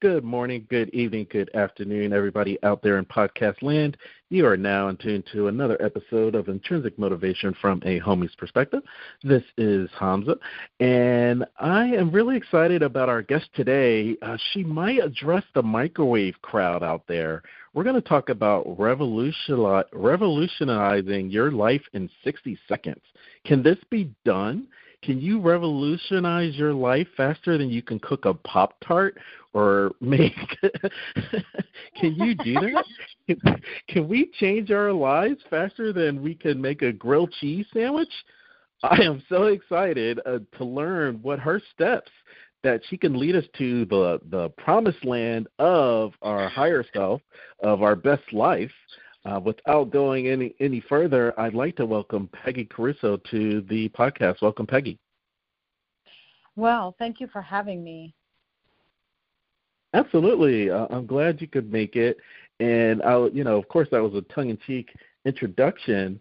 Good morning, good evening, good afternoon, everybody out there in podcast land. You are now in tune to another episode of Intrinsic Motivation from a Homie's Perspective. This is Hamza, and I am really excited about our guest today. Uh, she might address the microwave crowd out there. We're going to talk about revolutionizing your life in 60 seconds. Can this be done? Can you revolutionize your life faster than you can cook a Pop Tart or make? can you do that? can we change our lives faster than we can make a grilled cheese sandwich? I am so excited uh, to learn what her steps that she can lead us to the the promised land of our higher self, of our best life. Uh, without going any any further, I'd like to welcome Peggy Caruso to the podcast. Welcome, Peggy. Well, thank you for having me. Absolutely, uh, I'm glad you could make it, and I, you know, of course, that was a tongue-in-cheek introduction,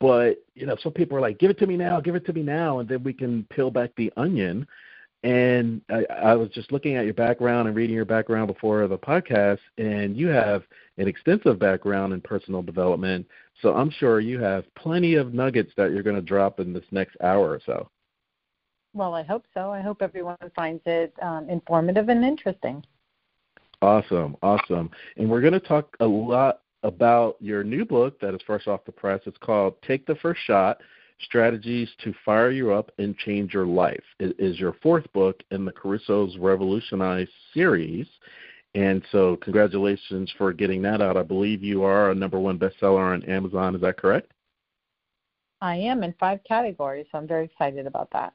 but you know, some people are like, "Give it to me now, give it to me now," and then we can peel back the onion. And I, I was just looking at your background and reading your background before the podcast, and you have an extensive background in personal development. So I'm sure you have plenty of nuggets that you're going to drop in this next hour or so. Well, I hope so. I hope everyone finds it um, informative and interesting. Awesome, awesome. And we're going to talk a lot about your new book that is fresh off the press. It's called Take the First Shot Strategies to Fire You Up and Change Your Life. It is your fourth book in the Caruso's Revolutionize series. And so, congratulations for getting that out. I believe you are a number one bestseller on Amazon. Is that correct? I am in five categories, so I'm very excited about that.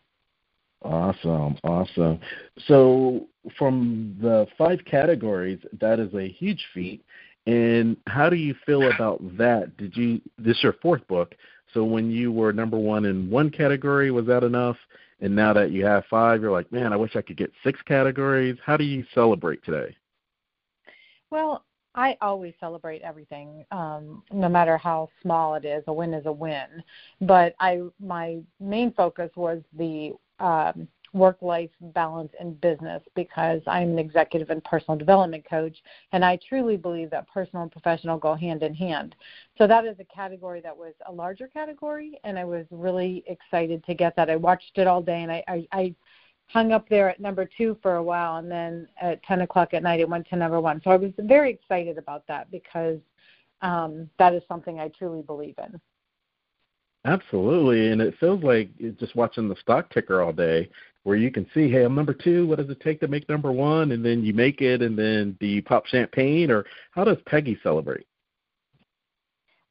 Awesome, awesome. So, from the five categories, that is a huge feat. And how do you feel about that? Did you this is your fourth book? So when you were number one in one category, was that enough? And now that you have five, you're like, man, I wish I could get six categories. How do you celebrate today? Well, I always celebrate everything, um, no matter how small it is. A win is a win. But I, my main focus was the um, work life balance and business because I'm an executive and personal development coach, and I truly believe that personal and professional go hand in hand. So that is a category that was a larger category, and I was really excited to get that. I watched it all day, and I, I, I hung up there at number two for a while, and then at 10 o'clock at night it went to number one. So I was very excited about that because um, that is something I truly believe in. Absolutely, and it feels like just watching the stock ticker all day, where you can see, hey, I'm number two. What does it take to make number one? And then you make it, and then do you pop champagne, or how does Peggy celebrate?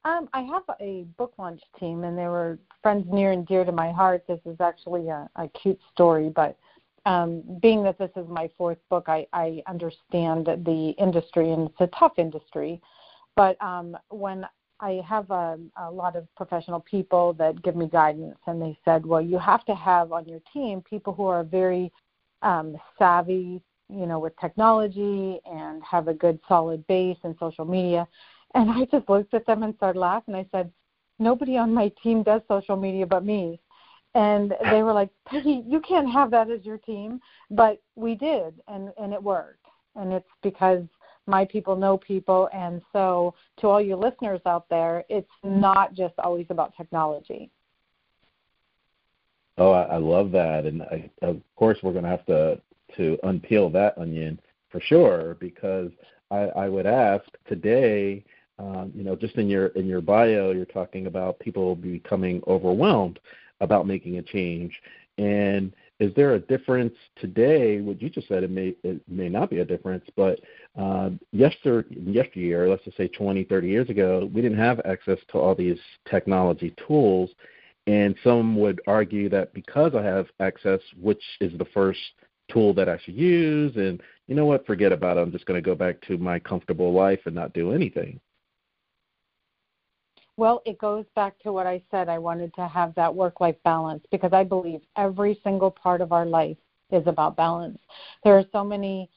Um, I have a book launch team, and they were friends near and dear to my heart. This is actually a, a cute story, but um, being that this is my fourth book, I, I understand the industry, and it's a tough industry. But um, when I have a, a lot of professional people that give me guidance, and they said, well, you have to have on your team people who are very um, savvy, you know, with technology and have a good solid base in social media. And I just looked at them and started laughing. and I said, nobody on my team does social media but me. And they were like, Peggy, you can't have that as your team. But we did, and, and it worked. And it's because my people know people. And so, to all you listeners out there, it's not just always about technology. Oh, I, I love that, and I, of course we're going to have to to unpeel that onion for sure because I, I would ask today. Um, you know, just in your in your bio, you're talking about people becoming overwhelmed about making a change, and is there a difference today? What you just said, it may it may not be a difference, but uh, yester yesteryear, let's just say 20, 30 years ago, we didn't have access to all these technology tools, and some would argue that because I have access, which is the first tool that I should use, and you know what, forget about it. I'm just going to go back to my comfortable life and not do anything. Well, it goes back to what I said. I wanted to have that work life balance because I believe every single part of our life is about balance. There are so many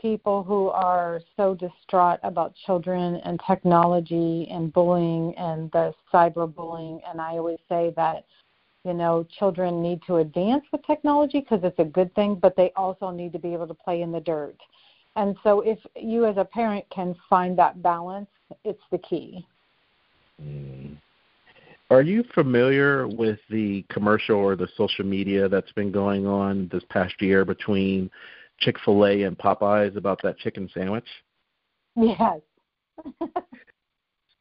people who are so distraught about children and technology and bullying and the cyberbullying. And I always say that, you know, children need to advance with technology because it's a good thing, but they also need to be able to play in the dirt And so, if you as a parent can find that balance, it's the key. Mm. Are you familiar with the commercial or the social media that's been going on this past year between Chick fil A and Popeyes about that chicken sandwich? Yes.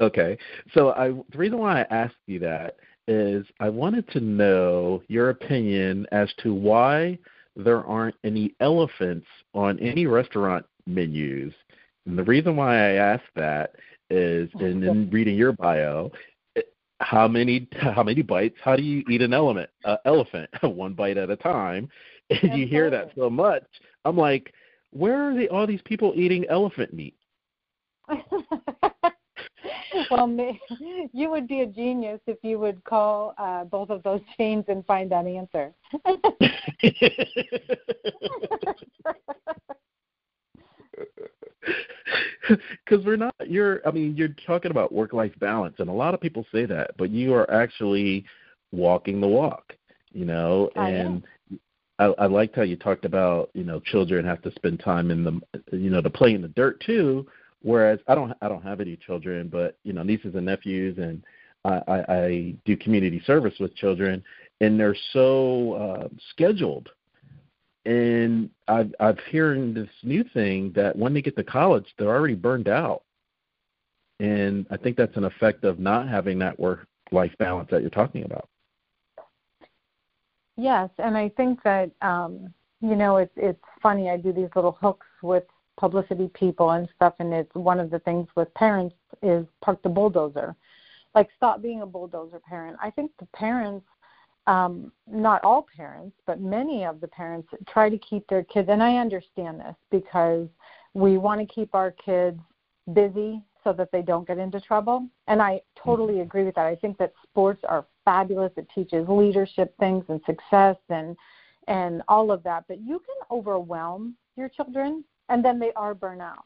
okay. So I the reason why I asked you that is I wanted to know your opinion as to why there aren't any elephants on any restaurant menus. And the reason why I ask that is in, in reading your bio, how many how many bites? How do you eat an element uh, elephant one bite at a time? And you hear that so much, I'm like, where are they, all these people eating elephant meat? well, you would be a genius if you would call uh, both of those chains and find that answer. because we're not you're i mean you're talking about work life balance and a lot of people say that but you are actually walking the walk you know? And I, I liked how you talked about you know children have to spend time in the you know to play in the dirt too whereas i don't i don't have any children but you know nieces and nephews and i i, I do community service with children and they're so uh scheduled and I've I've hearing this new thing that when they get to college, they're already burned out, and I think that's an effect of not having that work life balance that you're talking about. Yes, and I think that um, you know it's it's funny. I do these little hooks with publicity people and stuff, and it's one of the things with parents is park the bulldozer, like stop being a bulldozer parent. I think the parents um, not all parents, but many of the parents try to keep their kids, and I understand this because we want to keep our kids busy so that they don't get into trouble. And I totally mm-hmm. agree with that. I think that sports are fabulous. It teaches leadership things and success and and all of that. But you can overwhelm your children and then they are burnout.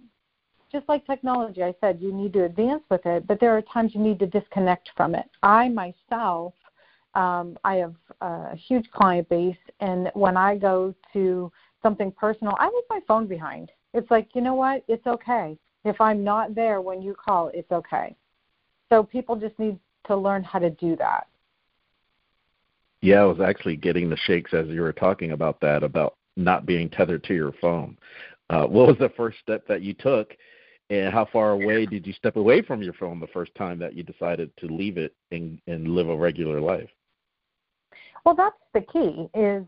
Just like technology, I said you need to advance with it, but there are times you need to disconnect from it. I myself um, I have a huge client base, and when I go to something personal, I leave my phone behind. It's like, you know what? It's okay. If I'm not there when you call, it's okay. So people just need to learn how to do that. Yeah, I was actually getting the shakes as you were talking about that, about not being tethered to your phone. Uh, what was the first step that you took, and how far away did you step away from your phone the first time that you decided to leave it and, and live a regular life? Well, that's the key is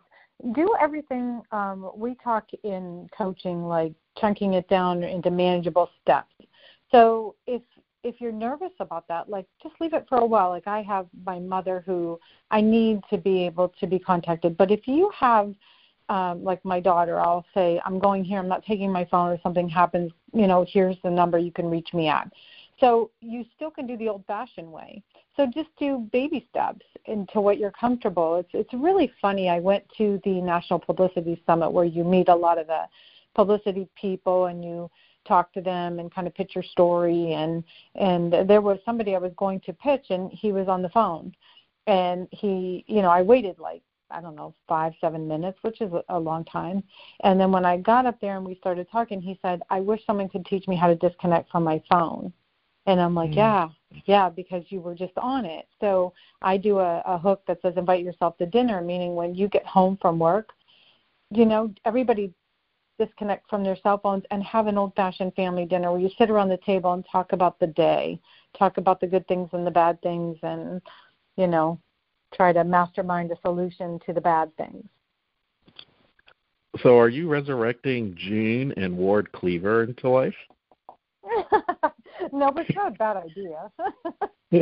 do everything um, we talk in coaching like chunking it down into manageable steps. So if if you're nervous about that, like just leave it for a while. Like I have my mother who I need to be able to be contacted. But if you have um, like my daughter, I'll say, I'm going here, I'm not taking my phone or something happens, you know, here's the number you can reach me at. So you still can do the old fashioned way. So just do baby steps into what you're comfortable. It's it's really funny. I went to the National Publicity Summit where you meet a lot of the publicity people and you talk to them and kind of pitch your story and and there was somebody I was going to pitch and he was on the phone and he you know I waited like I don't know five seven minutes which is a, a long time and then when I got up there and we started talking he said I wish someone could teach me how to disconnect from my phone and I'm like, mm. yeah, yeah, because you were just on it. So I do a, a hook that says invite yourself to dinner, meaning when you get home from work, you know, everybody disconnect from their cell phones and have an old fashioned family dinner where you sit around the table and talk about the day, talk about the good things and the bad things and, you know, try to mastermind a solution to the bad things. So are you resurrecting June and Ward Cleaver into life? No, but it's not a bad idea.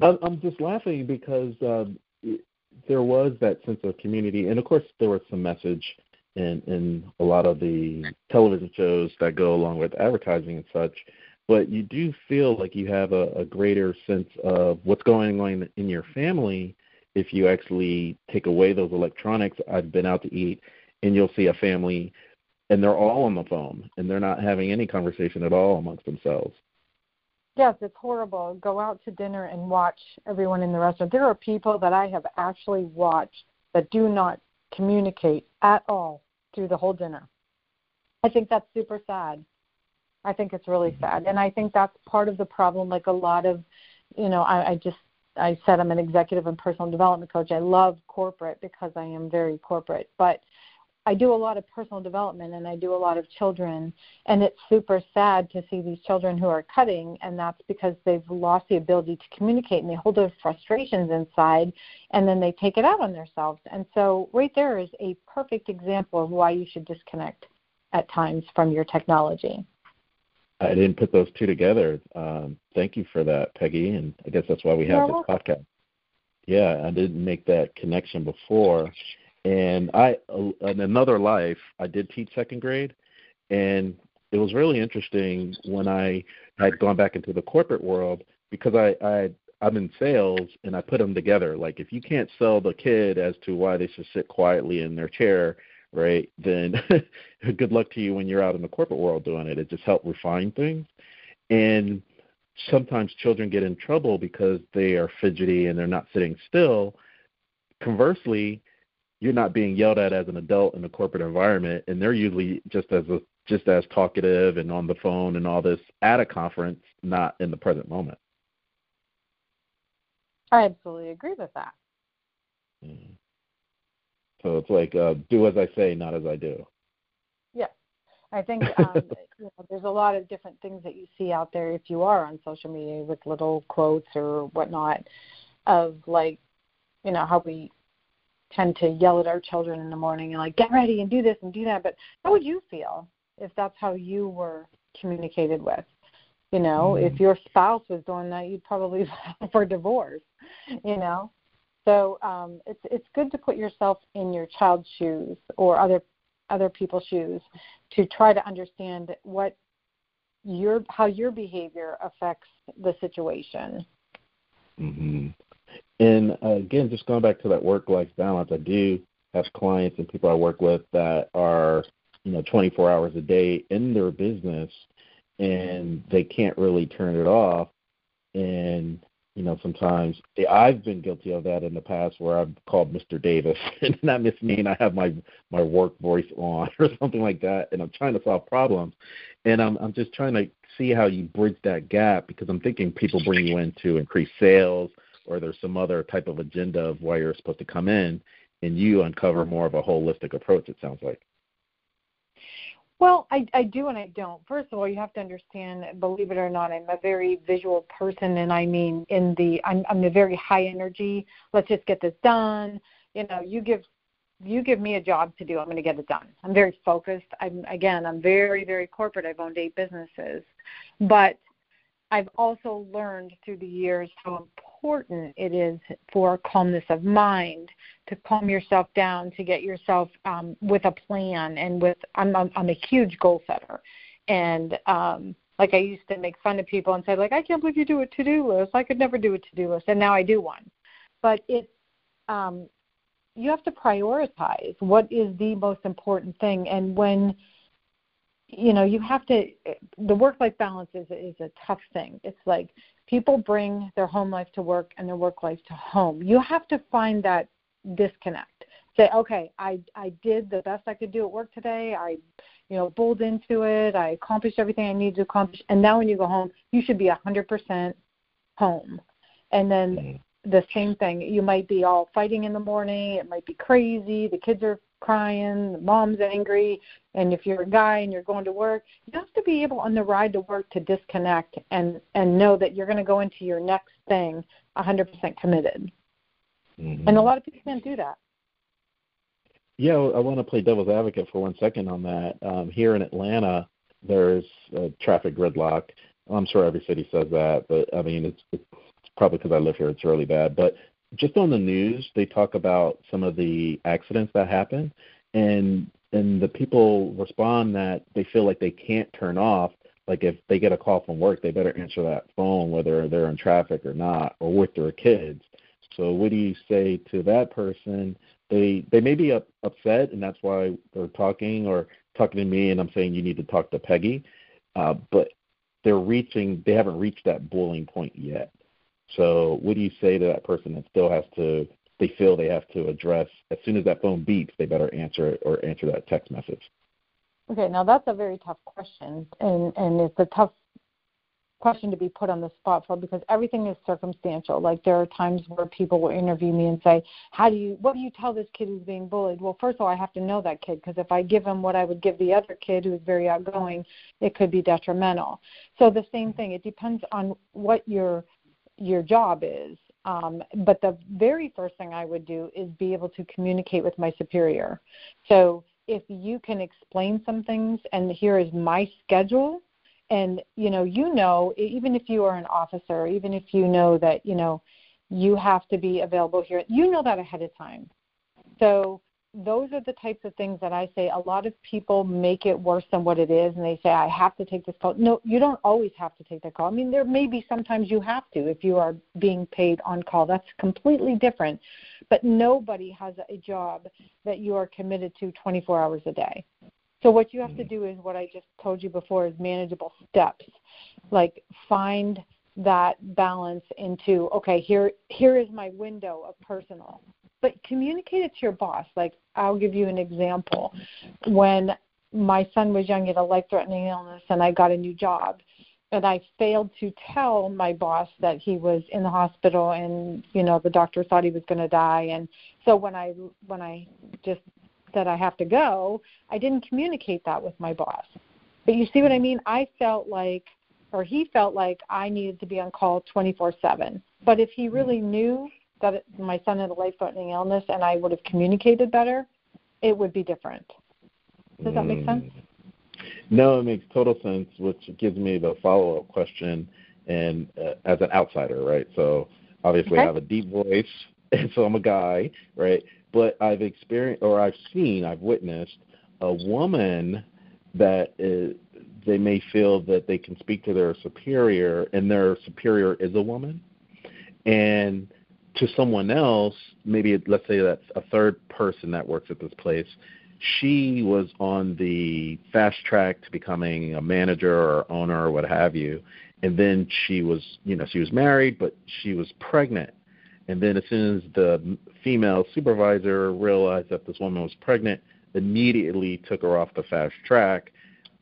I'm just laughing because um, there was that sense of community, and of course there was some message in in a lot of the television shows that go along with advertising and such. But you do feel like you have a, a greater sense of what's going on in your family if you actually take away those electronics. I've been out to eat, and you'll see a family and they're all on the phone and they're not having any conversation at all amongst themselves. Yes, it's horrible. Go out to dinner and watch everyone in the restaurant. There are people that I have actually watched that do not communicate at all through the whole dinner. I think that's super sad. I think it's really mm-hmm. sad. And I think that's part of the problem. Like a lot of, you know, I, I just, I said I'm an executive and personal development coach. I love corporate because I am very corporate. But I do a lot of personal development and I do a lot of children and it's super sad to see these children who are cutting and that's because they've lost the ability to communicate and they hold their frustrations inside and then they take it out on themselves. And so right there is a perfect example of why you should disconnect at times from your technology. I didn't put those two together. Um, thank you for that, Peggy, and I guess that's why we have this podcast. Yeah, I didn't make that connection before, and I uh, in another life I did teach second grade, and it was really interesting when I had gone back into the corporate world because I I I'm in sales and I put them together. Like if you can't sell the kid as to why they should sit quietly in their chair right, then good luck to you when you're out in the corporate world doing it. It just helped refine things. And sometimes children get in trouble because they are fidgety and they're not sitting still. Conversely, you're not being yelled at as an adult in a corporate environment, and they're usually just as a, just as talkative and on the phone and all this at a conference, not in the present moment. I absolutely agree with that. Mm-hmm. So it's like uh, do as I say, not as I do. Yeah, I think um, you know, there's a lot of different things that you see out there if you are on social media with little quotes or whatnot of like, you know, how we tend to yell at our children in the morning and like get ready and do this and do that. But how would you feel if that's how you were communicated with? You know, mm-hmm. if your spouse was doing that, you'd probably file for divorce. You know, so um, it's it's good to put yourself in your child's shoes or other other people's shoes to try to understand what your how your behavior affects the situation. Mm-hmm. And uh, again, just going back to that work-life balance, I do have clients and people I work with that are you know 24 hours a day in their business, and they can't really turn it off. And you know, sometimes I've been guilty of that in the past where I've called Mr. Davis and that must mean I have my my work voice on or something like that and I'm trying to solve problems. And I'm I'm just trying to see how you bridge that gap because I'm thinking people bring you in to increase sales or there's some other type of agenda of why you're supposed to come in and you uncover more of a holistic approach it sounds like. Well, I, I do and I don't. First of all, you have to understand, believe it or not, I'm a very visual person, and I mean, in the I'm I'm a very high energy. Let's just get this done. You know, you give you give me a job to do, I'm going to get it done. I'm very focused. I'm again, I'm very very corporate. I've owned eight businesses, but I've also learned through the years how important it is for calmness of mind to calm yourself down to get yourself um, with a plan and with I'm, I'm I'm a huge goal setter. And um like I used to make fun of people and say like I can't believe you do a to do list. I could never do a to do list. And now I do one. But it um you have to prioritize what is the most important thing. And when you know you have to the work life balance is is a tough thing. It's like people bring their home life to work and their work life to home. You have to find that disconnect. Say okay i i did the best i could do at work today. I you know bowled into it. I accomplished everything i needed to accomplish. And now when you go home you should be a hundred percent home. And then mm-hmm. the same thing you might be all fighting in the morning. It might be crazy. The kids are crying, the mom's angry, and if you're a guy and you're going to work, you have to be able on the ride to work to disconnect and and know that you're going to go into your next thing 100% committed. Mm-hmm. And a lot of people can't do that. Yeah, I want to play devil's advocate for one second on that. Um, here in Atlanta, there's a traffic gridlock. I'm sure every city says that, but I mean, it's, it's probably because I live here. It's really bad. But just on the news, they talk about some of the accidents that happen, and and the people respond that they feel like they can't turn off. Like if they get a call from work, they better answer that phone whether they're in traffic or not, or with their kids. So what do you say to that person? They they may be up, upset, and that's why they're talking or talking to me, and I'm saying you need to talk to Peggy. Uh, but they're reaching, they haven't reached that boiling point yet. So, what do you say to that person that still has to they feel they have to address as soon as that phone beeps they better answer it or answer that text message okay now that's a very tough question and and it's a tough question to be put on the spot for because everything is circumstantial. Like there are times where people will interview me and say, "How do you? What do you tell this kid who's being bullied?" Well, first of all, I have to know that kid because if I give him what I would give the other kid who is very outgoing, it could be detrimental. So the same thing. It depends on what your your job is. Um, but the very first thing I would do is be able to communicate with my superior. So if you can explain some things, and here is my schedule and you know you know even if you are an officer even if you know that you know you have to be available here you know that ahead of time so those are the types of things that I say a lot of people make it worse than what it is and they say I have to take this call. No, you don't always have to take that call. I mean there may be sometimes you have to if you are being paid on call. That's completely different. But nobody has a job that you are committed to 24 hours a day. So what you have to mm. do is what I just told you before is manageable steps. Like find that balance into okay, here here is my window of personal. But communicate it to your boss. Like I'll give you an example. When my son was young, he had a life threatening illness and I got a new job and I failed to tell my boss that he was in the hospital and you know the doctor thought he was going to die and so when I when I just that I have to go, I didn't communicate that with my boss. But you see what I mean? I felt like, or he felt like I needed to be on call 24 7. But if he really knew that my son had a life threatening illness and I would have communicated better, it would be different. Does that make sense? Mm. No, it makes total sense, which gives me the follow up question. And uh, as an outsider, right? So obviously, okay. I have a deep voice, and so I'm a guy, right? but I've experienced or I've seen, I've witnessed a woman that is, they may feel that they can speak to their superior and their superior is a woman. And to someone else, maybe let's say that's a third person that works at this place, she was on the fast track to becoming a manager or owner or what have you. And then she was, you know, she was married, but she was pregnant and then as soon as the female supervisor realized that this woman was pregnant, immediately took her off the fast track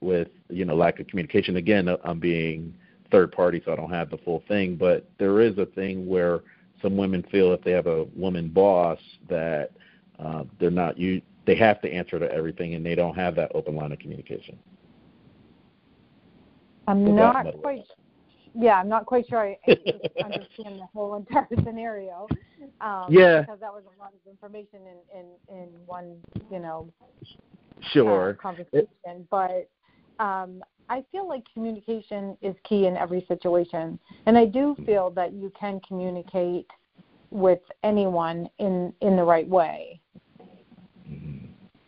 with you know lack of communication. Again, I'm being third party, so I don't have the full thing. But there is a thing where some women feel if they have a woman boss that uh, they're not you they have to answer to everything, and they don't have that open line of communication. I'm not quite yeah, I'm not quite sure I understand the whole entire scenario. Um, yeah, because that was a lot of information in in in one, you know, sure uh, conversation. It, but um, I feel like communication is key in every situation, and I do feel that you can communicate with anyone in in the right way.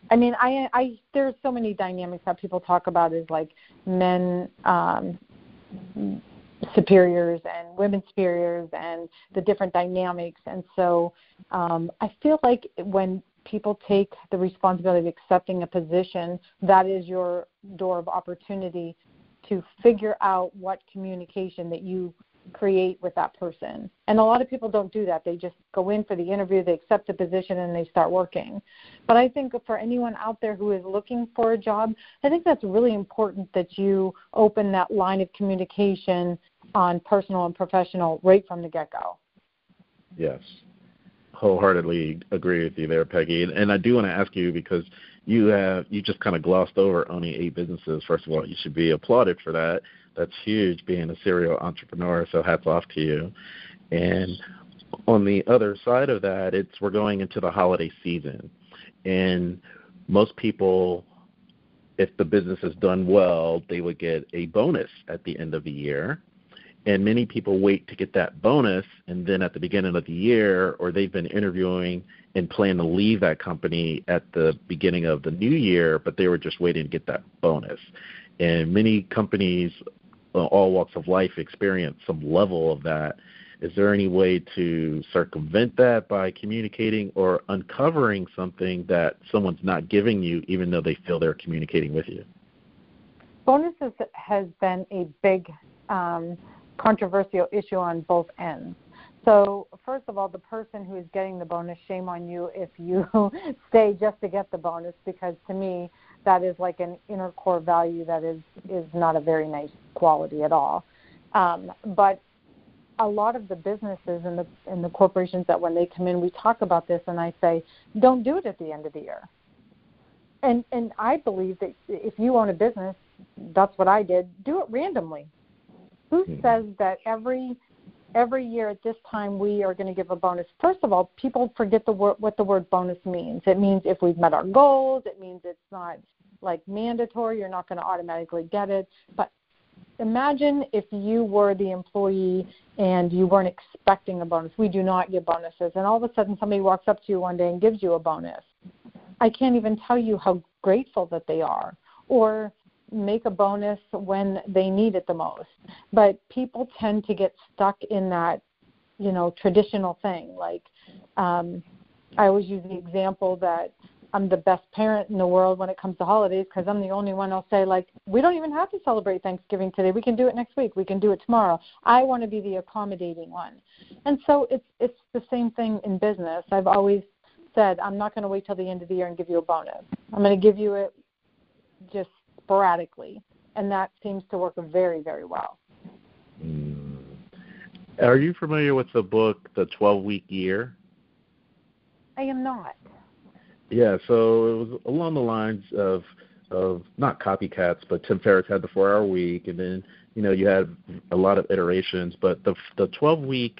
I mean, I I there's so many dynamics that people talk about is like men um superiors and women superiors and the different dynamics. And so um, I feel like when people take the responsibility of accepting a position, that is your door of opportunity to figure out what communication that you create with that person. And a lot of people don't do that. They just go in for the interview, they accept the position, and they start working. But I think for anyone out there who is looking for a job, I think that's really important that you open that line of communication on personal and professional right from the get go. Yes. Wholeheartedly agree with you there, Peggy. And I do want to ask you because you have you just kind of glossed over owning eight businesses. First of all, you should be applauded for that that's huge being a serial entrepreneur. So hats off to you. And on the other side of that, it's we're going into the holiday season, and most people, if the business is done well, they would get a bonus at the end of the year. And many people wait to get that bonus, and then at the beginning of the year, or they've been interviewing and plan to leave that company at the beginning of the new year, but they were just waiting to get that bonus. And many companies all walks of life experience some level of that. Is there any way to circumvent that by communicating or uncovering something that someone's not giving you, even though they feel they're communicating with you? Bonuses has been a big um, controversial issue on both ends. So, first of all, the person who is getting the bonus, shame on you if you stay just to get the bonus, because to me, that is like an inner core value that is is not a very nice quality at all. Um, but a lot of the businesses and the and the corporations that when they come in, we talk about this, and I say, don't do it at the end of the year. And and I believe that if you own a business, that's what I did. Do it randomly. Who mm-hmm. says that every every year at this time we are going to give a bonus? First of all, people forget the word what the word bonus means. It means if we've met our goals. It means it's not like mandatory. You're not going to automatically get it. But imagine if you were the employee and you weren't expecting a bonus. We do not give bonuses. And all of a sudden somebody walks up to you one day and gives you a bonus. I can't even tell you how grateful that they are. Or make a bonus when they need it the most. But people tend to get stuck in that, you know, traditional thing. Like um I always use the example that I'm the best parent in the world when it comes to holidays because I'm the only one who'll say like we don't even have to celebrate Thanksgiving today. We can do it next week. We can do it tomorrow. I want to be the accommodating one. And so it's it's the same thing in business. I've always said I'm not going to wait till the end of the year and give you a bonus. I'm going to give you it just sporadically, and that seems to work very very well. Mm. Are you familiar with the book The 12 Week Year? I am not. Yeah, so it was along the lines of of not copycats, but Tim Ferriss had the four hour week, and then you know you had a lot of iterations. But the the twelve week,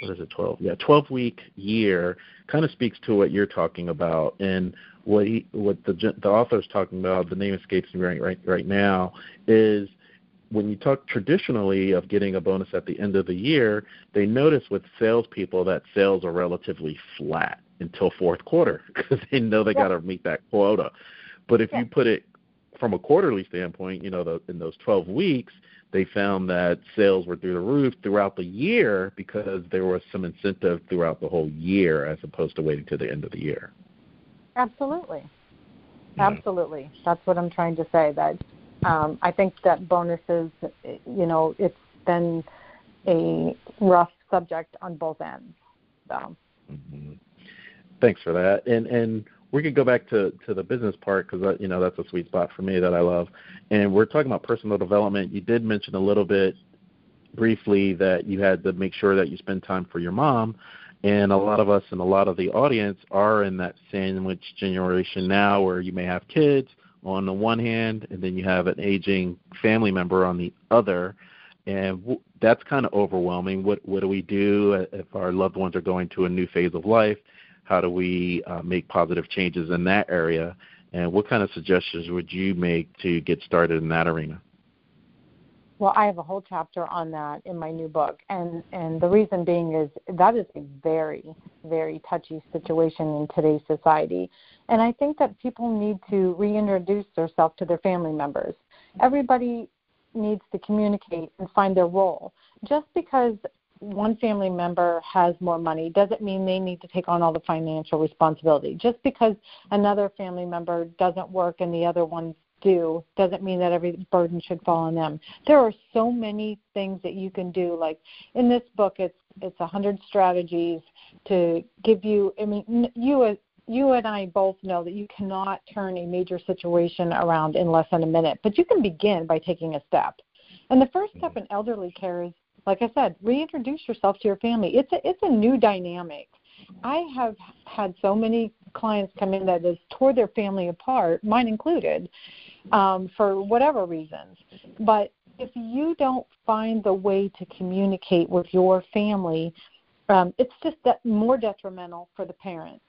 what is it, twelve? Yeah, twelve week year kind of speaks to what you're talking about, and what he what the the author's talking about. The name escapes me right right right now is when you talk traditionally of getting a bonus at the end of the year, they notice with salespeople that sales are relatively flat until fourth quarter because they know they yeah. got to meet that quota. But if yeah. you put it from a quarterly standpoint, you know, the, in those 12 weeks, they found that sales were through the roof throughout the year because there was some incentive throughout the whole year as opposed to waiting to the end of the year. Absolutely. Absolutely. That's what I'm trying to say. That um, I think that bonuses, you know, it's been a rough subject on both ends. So. Mm-hmm. Thanks for that. And and we could go back to to the business part because you know that's a sweet spot for me that I love. And we're talking about personal development. You did mention a little bit briefly that you had to make sure that you spend time for your mom. And a lot of us and a lot of the audience are in that sandwich generation now where you may have kids on the one hand and then you have an aging family member on the other. And that's kind of overwhelming. What what do we do if our loved ones are going to a new phase of life? How do we uh, make positive changes in that area? And what kind of suggestions would you make to get started in that arena? Well, I have a whole chapter on that in my new book, and and the reason being is that is a very very touchy situation in today's society, and I think that people need to reintroduce themselves to their family members. Everybody needs to communicate and find their role. Just because one family member has more money doesn't mean they need to take on all the financial responsibility. Just because another family member doesn't work and the other ones do doesn't mean that every burden should fall on them. There are so many things that you can do. Like in this book, it's it's a hundred strategies to give you. I mean, you uh, you and I both know that you cannot turn a major situation around in less than a minute, but you can begin by taking a step. And the first step mm-hmm. in elderly care is like I said, reintroduce yourself to your family. It's a it's a new dynamic. I have had so many clients come in that has tore their family apart, mine included, um, for whatever reasons. But if you don't find the way to communicate with your family, um, it's just that more detrimental for the parents.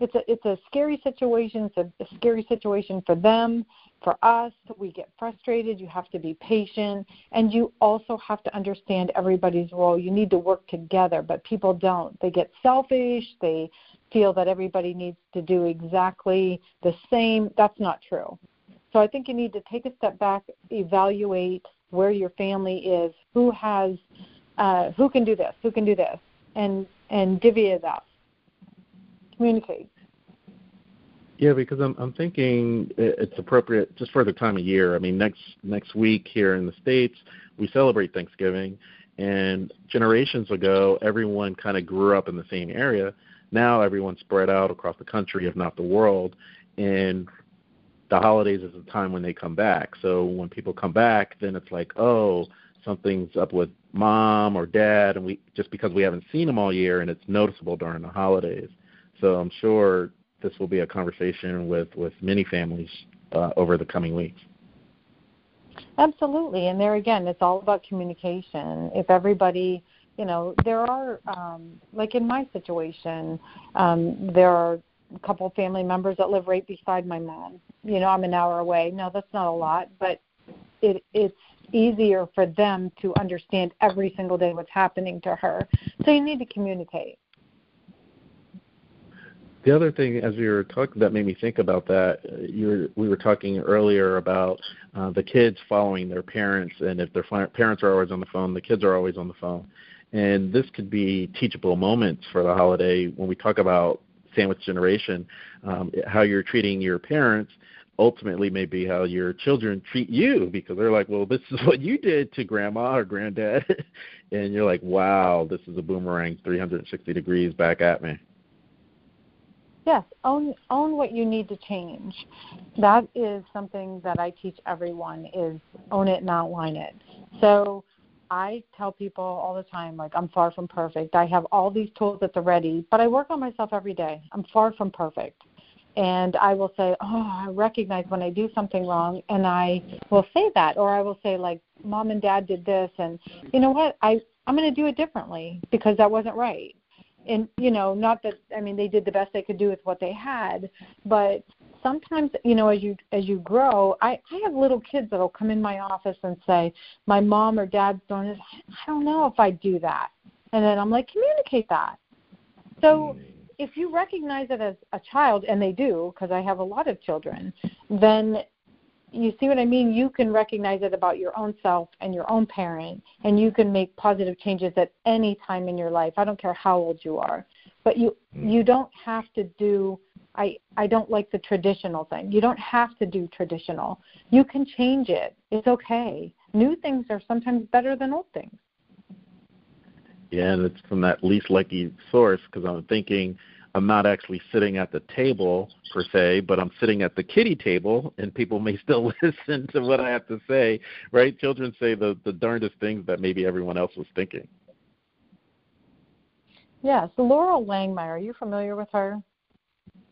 It's a it's a scary situation. It's a, a scary situation for them for us, we get frustrated. You have to be patient. And you also have to understand everybody's role. You need to work together, but people don't. They get selfish. They feel that everybody needs to do exactly the same. That's not true. So I think you need to take a step back, evaluate where your family is, who has, uh, who can do this, who can do this, and and divvy it up. Communicate. Yeah, because I'm I'm thinking it's appropriate just for the time of year. I mean, next next week here in the states we celebrate Thanksgiving, And generations ago, everyone kind of grew up in the same area. Now everyone's spread out across the country, if not the world. And the holidays is a time when they come back. So when people come back, then it's like, oh, something's up with mom or dad, and we just because we haven't seen them all year, and it's noticeable during the holidays. So I'm sure this will be a conversation with with many families uh, over the coming weeks. Absolutely, and there again, it's all about communication. If everybody, you know, there are um, like in my situation, um, there are a couple family members that live right beside my mom. You know, I'm an hour away. No, that's not a lot, but it it's easier for them to understand every single day what's happening to her. So you need to communicate. The other thing, as we were talking, that made me think about that. Uh, were, we were talking earlier about uh, the kids following their parents, and if their parents are always on the phone, the kids are always on the phone. And this could be teachable moments for the holiday when we talk about sandwich generation, um, how you're treating your parents ultimately may be how your children treat you because they're like, well, this is what you did to grandma or granddad. and you're like, wow, this is a boomerang 360 degrees back at me. Yes, own own what you need to change. That is something that I teach everyone is own it and outline it. So I tell people all the time, like I'm far from perfect. I have all these tools at the ready, but I work on myself every day. I'm far from perfect and I will say, "Oh, I recognize when I do something wrong," and I will say that, or I will say like, "Mom and Dad did this," and you know what? I I'm going to do it differently because that wasn't right. And you know, not that I mean they did the best they could do with what they had, but sometimes you know as you as you grow i i have little kids that'll come in my office and say my mom or dad's doing this. I don't know if i do that. And then i'm like communicate that. So mm. if you recognize it as a child, and they do, because I have a lot of children, then you see what I mean? You can recognize it about your own self and your own parent, and you can make positive changes at any time in your life. I don't care how old you are, but you hmm. you don't have to do. I I don't like the traditional thing. You don't have to do traditional. You can change it. It's okay. New things are sometimes better than old things. Yeah, and it's from that least likely source because I'm thinking I'm not actually sitting at the table per se, but I'm sitting at the kitty table, and people may still listen to what I have to say. Right? Children say the the darndest things that maybe everyone else was thinking. Yes, Loral Langemeier. Are you familiar with her?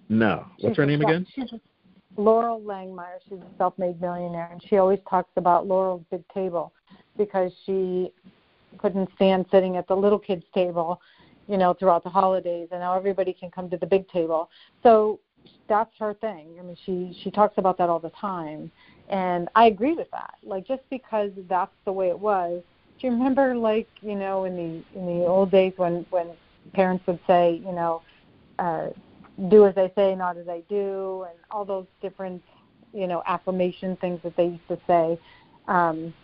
No. What's she's her name again? She's Loral Langemeier. She's a self-made millionaire, and she always talks about Loral's big table because she couldn't stand sitting at the little kids table, you know, throughout the holidays, and now everybody can come to the big table. So that's her thing. I mean, she she talks about that all the time, and I agree with that. Like just because that's the way it was. Do you remember, like you know, in the in the old days when when parents would say, you know, uh, do as I say, not as I do, and all those different, you know, affirmation things that they used to say. Um,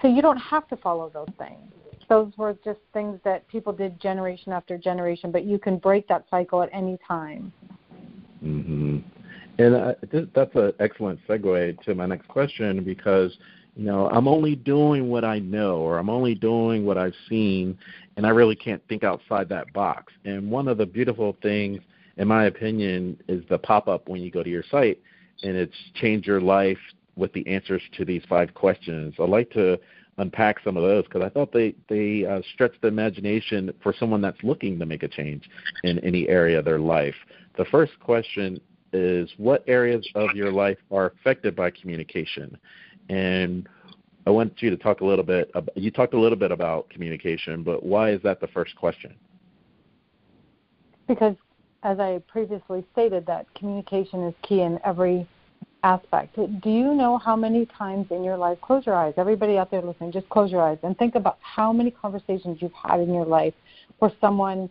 so you don't have to follow those things. Those were just things that people did generation after generation, but you can break that cycle at any time. Mm-hmm. And uh, that's an excellent segue to my next question because you know I'm only doing what I know, or I'm only doing what I've seen, and I really can't think outside that box. And one of the beautiful things, in my opinion, is the pop-up when you go to your site, and it's change your life with the answers to these five questions. I'd like to unpack some of those because I thought they they uh, stretch the imagination for someone that's looking to make a change in any area of their life. The first question is what areas of your life are affected by communication, and I want you to talk a little bit. About, you talked a little bit about communication, but why is that the first question? Because, as I previously stated, that communication is key in every aspect. Do you know how many times in your life, close your eyes, everybody out there listening, just close your eyes and think about how many conversations you've had in your life where someone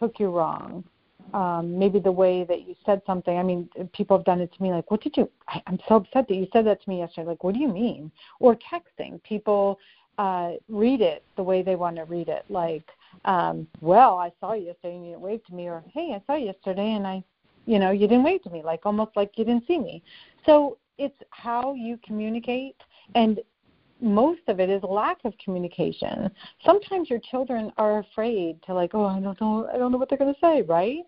took you wrong. Um, maybe the way that you said something. I mean, people have done it to me like, what did you, I, I'm so upset that you said that to me yesterday. Like, what do you mean? Or texting. People uh, read it the way they want to read it. Like, um, well, I saw you yesterday and you didn't wave to me, or hey, I saw you yesterday and I you know you didn't wave to me like almost like you didn't see me so it's how you communicate and most of it is lack of communication. Sometimes your children are afraid to like, oh, I don't know, I don't know what they're going to say, right?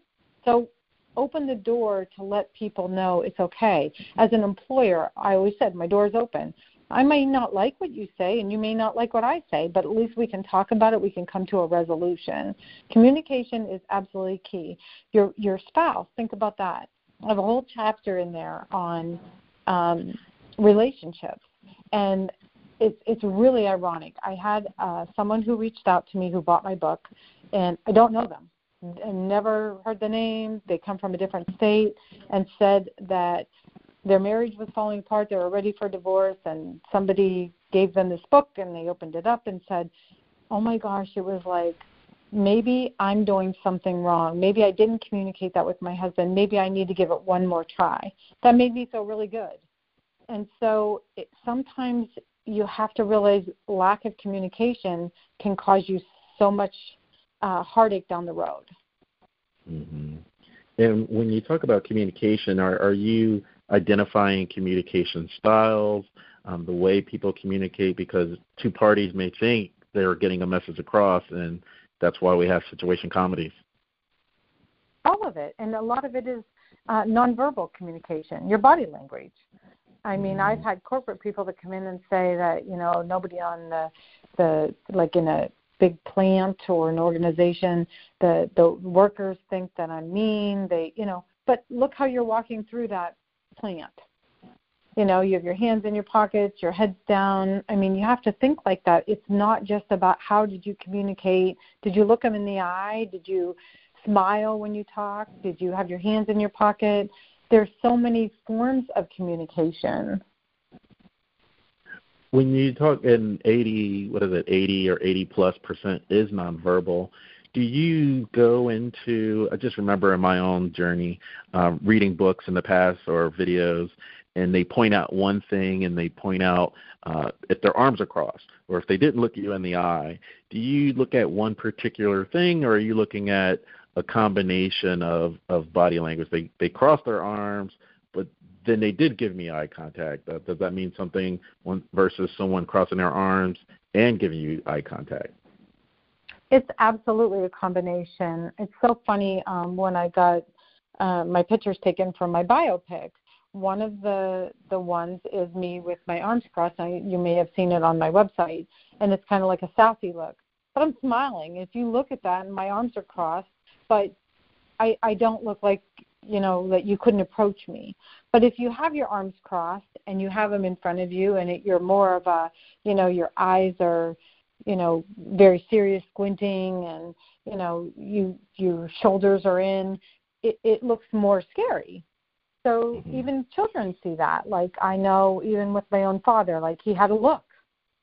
So open the door to let people know it's okay. As an employer, I always said my door is open. I may not like what you say and you may not like what I say, but at least we can talk about it, we can come to a resolution. Communication is absolutely key. Your your spouse, think about that. I have a whole chapter in there on um, relationships. And it's it's really ironic. I had uh, someone who reached out to me who bought my book, and I don't know them. I never heard the name. They come from a different state, and said that their marriage was falling apart. They were ready for divorce, and somebody gave them this book, and they opened it up and said, "Oh my gosh, it was like." Maybe I'm doing something wrong. Maybe I didn't communicate that with my husband. Maybe I need to give it one more try. That made me feel really good. And so it, sometimes you have to realize lack of communication can cause you so much uh, heartache down the road. Mm-hmm. And when you talk about communication, are, are you identifying communication styles, um, the way people communicate? Because two parties may think they're getting a message across, and that's why we have situation comedies. All of it, and a lot of it is uh, nonverbal communication, your body language. I mean, I've had corporate people that come in and say that you know nobody on the the like in a big plant or an organization the the workers think that I'm mean. They you know, but look how you're walking through that plant. You know, you have your hands in your pockets, your head's down. I mean, you have to think like that. It's not just about how did you communicate. Did you look them in the eye? Did you smile when you talk? Did you have your hands in your pocket? there's so many forms of communication. When you talk in 80, what is it, 80 or 80 plus percent is nonverbal, do you go into, I just remember in my own journey, um, reading books in the past or videos, and they point out one thing and they point out uh, if their arms are crossed or if they didn't look at you in the eye. Do you look at one particular thing or are you looking at a combination of of body language. They they crossed their arms, but then they did give me eye contact. Uh, does that mean something versus someone crossing their arms and giving you eye contact? It's absolutely a combination. It's so funny um, when I got uh, my pictures taken for my biopic. One of the the ones is me with my arms crossed. I, you may have seen it on my website, and it's kind of like a sassy look. But I'm smiling. If you look at that, and my arms are crossed, but I I don't look like you know that you couldn't approach me. But if you have your arms crossed and you have them in front of you, and it, you're more of a you know your eyes are you know very serious squinting and you know you your shoulders are in it, it looks more scary so mm-hmm. even children see that like i know even with my own father like he had a look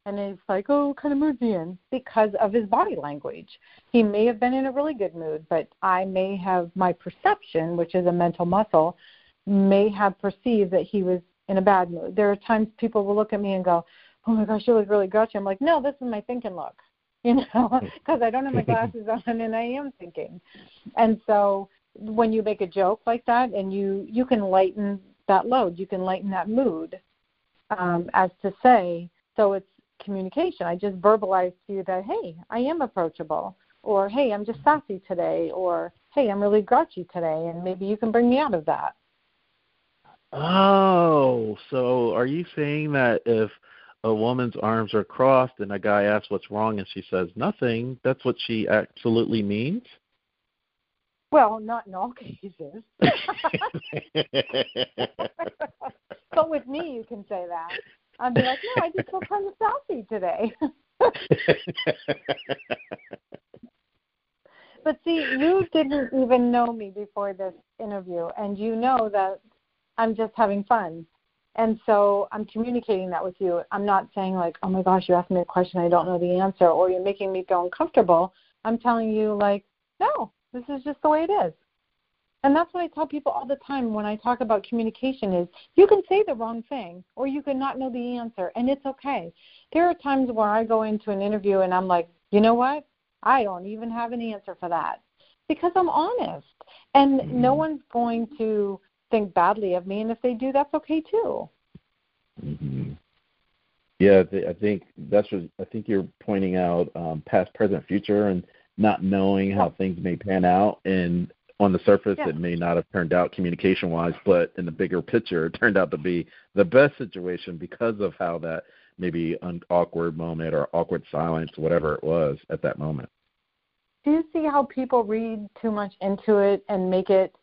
and it's like, oh, what kind of mood he in? Because of his body language. He may have been in a really good mood, but I may have my perception, which is a mental muscle, may have perceived that he was in a bad mood. There are times people will look at me and go, oh my gosh, you look really grouchy. I'm like, no, this is my thinking look, you know, because I don't have my glasses on and I am thinking. And so when you make a joke like that and you you can lighten that load, you can lighten that mood, um, as to say, so it's communication. I just verbalized to you that, hey, I am approachable, or hey, I'm just sassy today, or hey, I'm really grouchy today, and maybe you can bring me out of that. Oh, so are you saying that if a woman's arms are crossed and a guy asks what's wrong and she says nothing, that's what she absolutely means? Well, not in all cases. but with me, you can say that. I'd be like, no, I just feel kind of sassy today. but see, you didn't even know me before this interview, and you know that I'm just having fun. And so I'm communicating that with you. I'm not saying like, oh my gosh, you asked me a question, I don't know the answer, or you're making me feel uncomfortable. I'm telling you like, no, this is just the way it is. And that's what I tell people all the time when I talk about communication is you can say the wrong thing or you can not know the answer and it's okay. There are times where I go into an interview and I'm like, "You know what? I don't even have an answer for that." Because I'm honest. And mm-hmm. no one's going to think badly of me and if they do that's okay too. Mm-hmm. Yeah, I think that's what I think you're pointing out um, past, present, future, and not knowing how things may pan out. And on the surface, yeah. it may not have turned out communication wise, but in the bigger picture, it turned out to be the best situation because of how that maybe an awkward moment or awkward silence, whatever it was at that moment. Do you see how people read too much into it and make it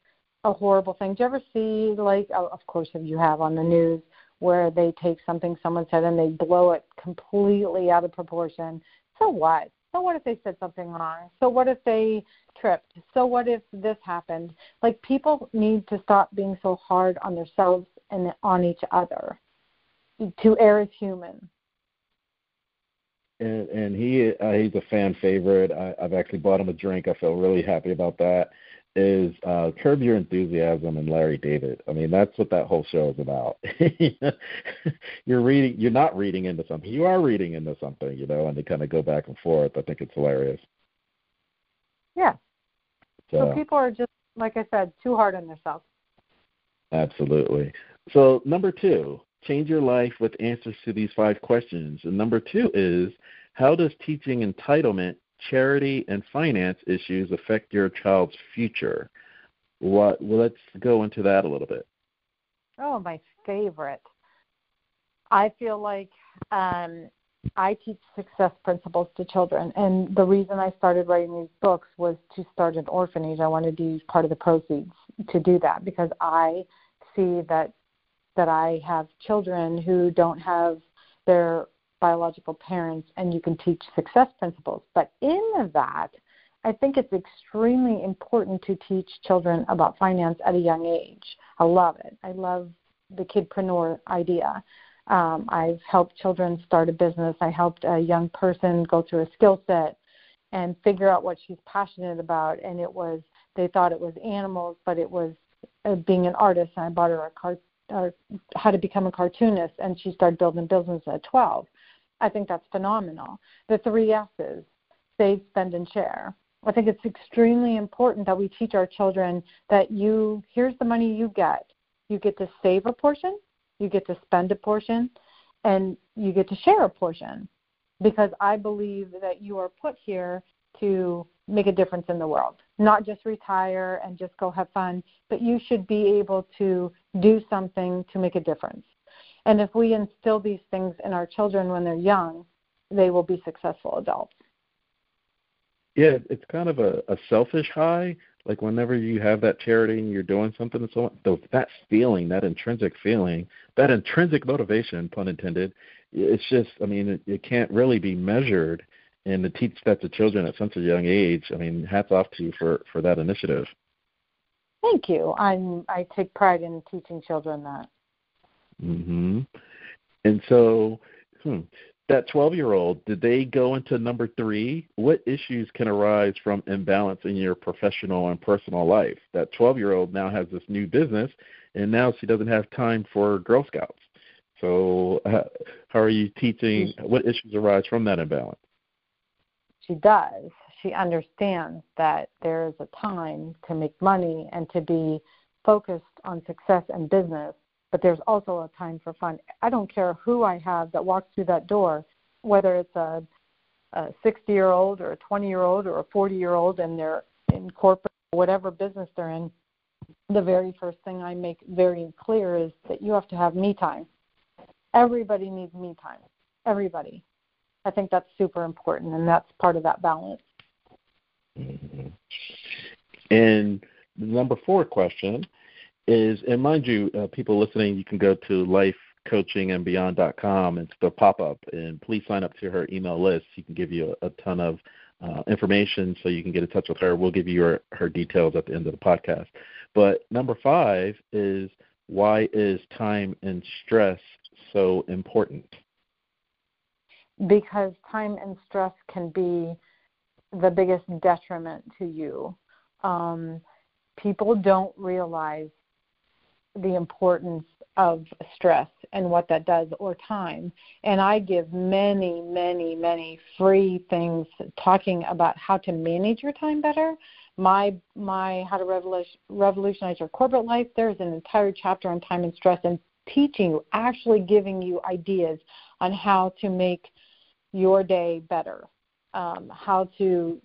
a horrible thing? Do you ever see, like, of course, if you have on the news, where they take something someone said and they blow it completely out of proportion? So what? So what if they said something wrong? So what if they tripped? So what if this happened? Like people need to stop being so hard on themselves and on each other to err as human. And, and he uh, he's a fan favorite. I, I've actually bought him a drink. I feel really happy about that. Is uh, Curb Your Enthusiasm and Larry David. I mean, that's what that whole show is about. you're reading, you're not reading into something. You are reading into something, you know, and they kind of go back and forth. I think it's hilarious. Yeah. So, so people are just, like I said, too hard on themselves. Absolutely. So number two, change your life with answers to these five questions. And number two is how does teaching entitlement, charity, and finance issues affect your child's future? What? Well, let's go into that a little bit. Oh, my favorite. I feel like um, I teach success principles to children, and the reason I started writing these books was to start an orphanage. I wanted to use part of the proceeds to do that because I see that that I have children who don't have their biological parents, and you can teach success principles. But in that, I think it's extremely important to teach children about finance at a young age. I love it. I love the kidpreneur idea. Um, I've helped children start a business. I helped a young person go through a skill set and figure out what she's passionate about. And it was, they thought it was animals, but it was uh, being an artist. And I bought her a car, or how to become a cartoonist, and she started building business at 12. I think that's phenomenal. The three S's save, spend, and share. I think it's extremely important that we teach our children that you here's the money you get. You get to save a portion, you get to spend a portion, and you get to share a portion. Because I believe that you are put here to make a difference in the world. Not just retire and just go have fun, but you should be able to do something to make a difference. And if we instill these things in our children when they're young, they will be successful adults. Yeah, it's kind of a, a selfish high. Like whenever you have that charity and you're doing something and so on, though that feeling, that intrinsic feeling, that intrinsic motivation, pun intended, it's just, I mean, it, it can't really be measured and to teach that to children at such a young age, I mean, hats off to you for for that initiative. Thank you. I'm I take pride in teaching children that. Mhm. And so, hmm, that 12-year-old, did they go into number 3? What issues can arise from imbalance in your professional and personal life? That 12-year-old now has this new business and now she doesn't have time for Girl Scouts. So, uh, how are you teaching what issues arise from that imbalance? she does. She understands that there is a time to make money and to be focused on success and business, but there's also a time for fun. I don't care who I have that walks through that door, whether it's a, a 60 year old or a 20 year old or a 40 year old and they're in corporate, whatever business they're in. The very first thing I make very clear is that you have to have me time. Everybody needs me time. Everybody. I think that's super important, and that's part of that balance. Mm-hmm. And the number four question is, and mind you, uh, people listening, you can go to lifecoachingandbeyond.com. And it's the pop up, and please sign up to her email list. She can give you a, a ton of uh, information so you can get in touch with her. We'll give you her, her details at the end of the podcast. But number five is why is time and stress so important? because time and stress can be the biggest detriment to you. Um, people don't realize the importance of stress and what that does or time. And I give many, many, many free things talking about how to manage your time better. My my how to revolutionize your corporate life. There's an entire chapter on time and stress, and teaching you, actually giving you ideas on how to make your day better, um, how to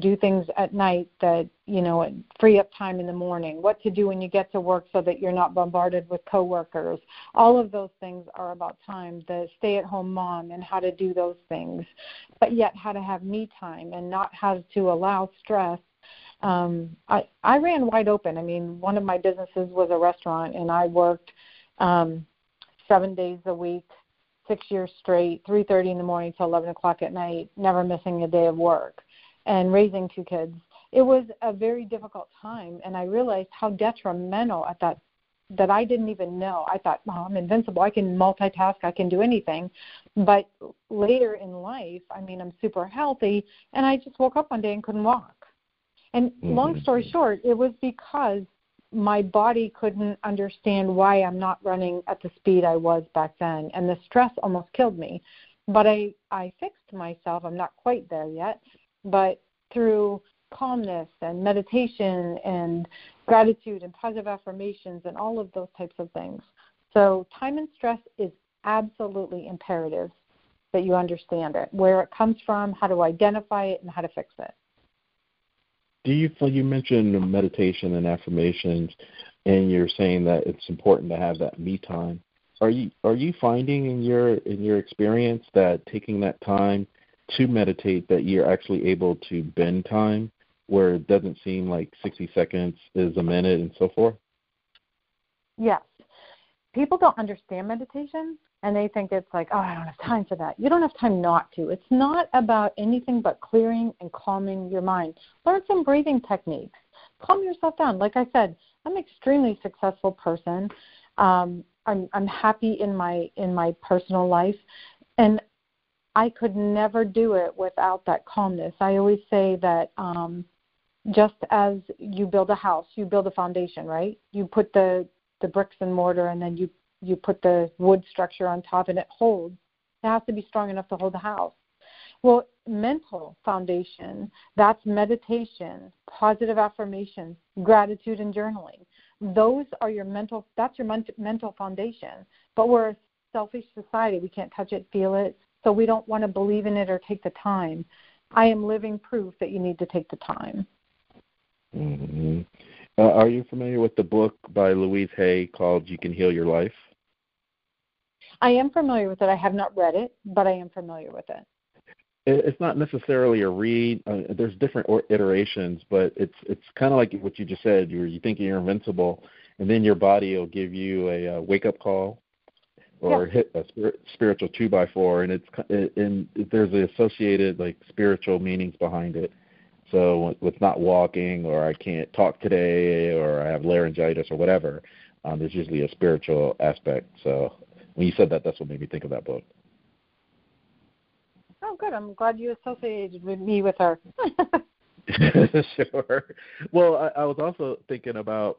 do things at night that you know free up time in the morning what to do when you get to work so that you're not bombarded with coworkers. All of those things are about time the stay at home mom and how to do those things but yet how to have me time and not how to allow stress. Um i i ran wide open. I mean one of my businesses was a restaurant and i worked um seven days a week six years straight three thirty in the morning till eleven o'clock at night never missing a day of work and raising two kids. It was a very difficult time and i realized how detrimental at that that i didn't even know. I thought oh, i'm invincible. I can multitask. I can do anything. But later in life i mean i'm super healthy and i just woke up one day and couldn't walk. And mm-hmm. long story short, it was because my body couldn't understand why I'm not running at the speed I was back then, and the stress almost killed me. But I I fixed myself. I'm not quite there yet, but through calmness and meditation and gratitude and positive affirmations and all of those types of things. So time and stress is absolutely imperative that you understand it, where it comes from, how to identify it, and how to fix it do you feel you mentioned meditation and affirmations and you're saying that it's important to have that me time. Are you are you finding in your in your experience that taking that time to meditate that you're actually able to bend time where it doesn't seem like 60 seconds is a minute and so forth? Yes. People don't understand meditation and they think it's like, oh, I don't have time for that. You don't have time not to. It's not about anything but clearing and calming your mind. Learn some breathing techniques. Calm yourself down. Like I said, I'm an extremely successful person. Um, I'm I'm happy in my in my personal life, and I could never do it without that calmness. I always say that um, just as you build a house, you build a foundation, right? You put the the bricks and mortar, and then you you put the wood structure on top and it holds. It has to be strong enough to hold the house. Well, mental foundation, that's meditation, positive affirmations, gratitude and journaling. Those are your mental that's your mental foundation. But we're a selfish society. We can't touch it, feel it, so we don't want to believe in it or take the time. I am living proof that you need to take the time. Mm-hmm. Uh, are you familiar with the book by Louise Hay called You Can Heal Your Life? I am familiar with it. I have not read it, but I am familiar with it. It's not necessarily a read. Uh, there's different iterations, but it's it's kind of like what you just said. You're you thinking you're invincible, and then your body will give you a, a wake up call, or yeah. hit a spirit, spiritual two by four, and it's and there's the associated like spiritual meanings behind it. So with not walking, or I can't talk today, or I have laryngitis, or whatever, um, there's usually a spiritual aspect. So when you said that, that's what made me think of that book. Oh, good. I'm glad you associated with me with her. sure. Well, I, I was also thinking about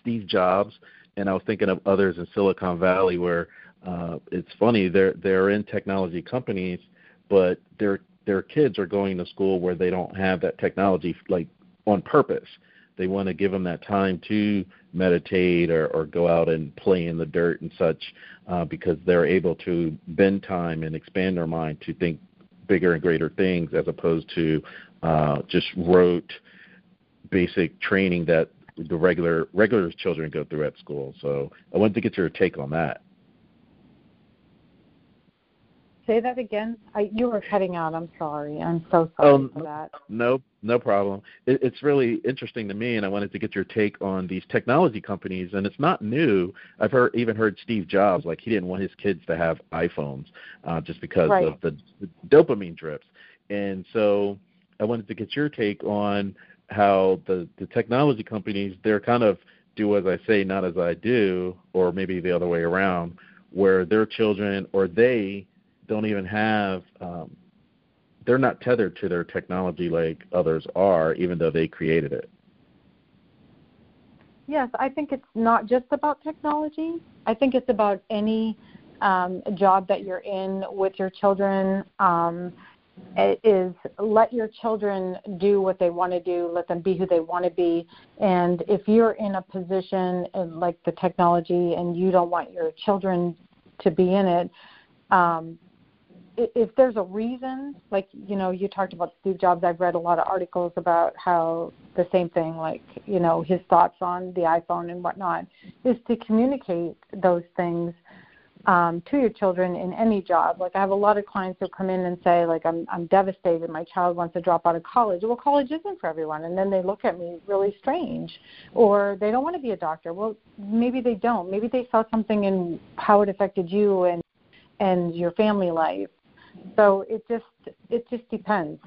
Steve Jobs, and I was thinking of others in Silicon Valley where uh, it's funny they're they're in technology companies, but their their kids are going to school where they don't have that technology like on purpose they want to give them that time to meditate or, or go out and play in the dirt and such uh, because they're able to bend time and expand their mind to think bigger and greater things as opposed to uh, just rote basic training that the regular regular children go through at school. So I wanted to get your take on that. Say that again. I, you were cutting out. I'm sorry. I'm so sorry um, for that. No, no problem. It, it's really interesting to me, and I wanted to get your take on these technology companies. And it's not new. I've heard even heard Steve Jobs like he didn't want his kids to have iPhones uh, just because right. of the, the dopamine drips. And so I wanted to get your take on how the the technology companies they're kind of do as I say, not as I do, or maybe the other way around, where their children or they don't even have um, they're not tethered to their technology like others are, even though they created it. Yes, I think it's not just about technology. I think it's about any um, job that you're in with your children. Um, is let your children do what they want to do, let them be who they want to be. And if you're in a position like the technology and you don't want your children to be in it, um, if there's a reason, like you know, you talked about Steve Jobs. I've read a lot of articles about how the same thing, like you know, his thoughts on the iPhone and whatnot, is to communicate those things um, to your children in any job. Like I have a lot of clients who come in and say, like, I'm I'm devastated. My child wants to drop out of college. Well, college isn't for everyone, and then they look at me really strange, or they don't want to be a doctor. Well, maybe they don't. Maybe they saw something in how it affected you and and your family life. So it just it just depends.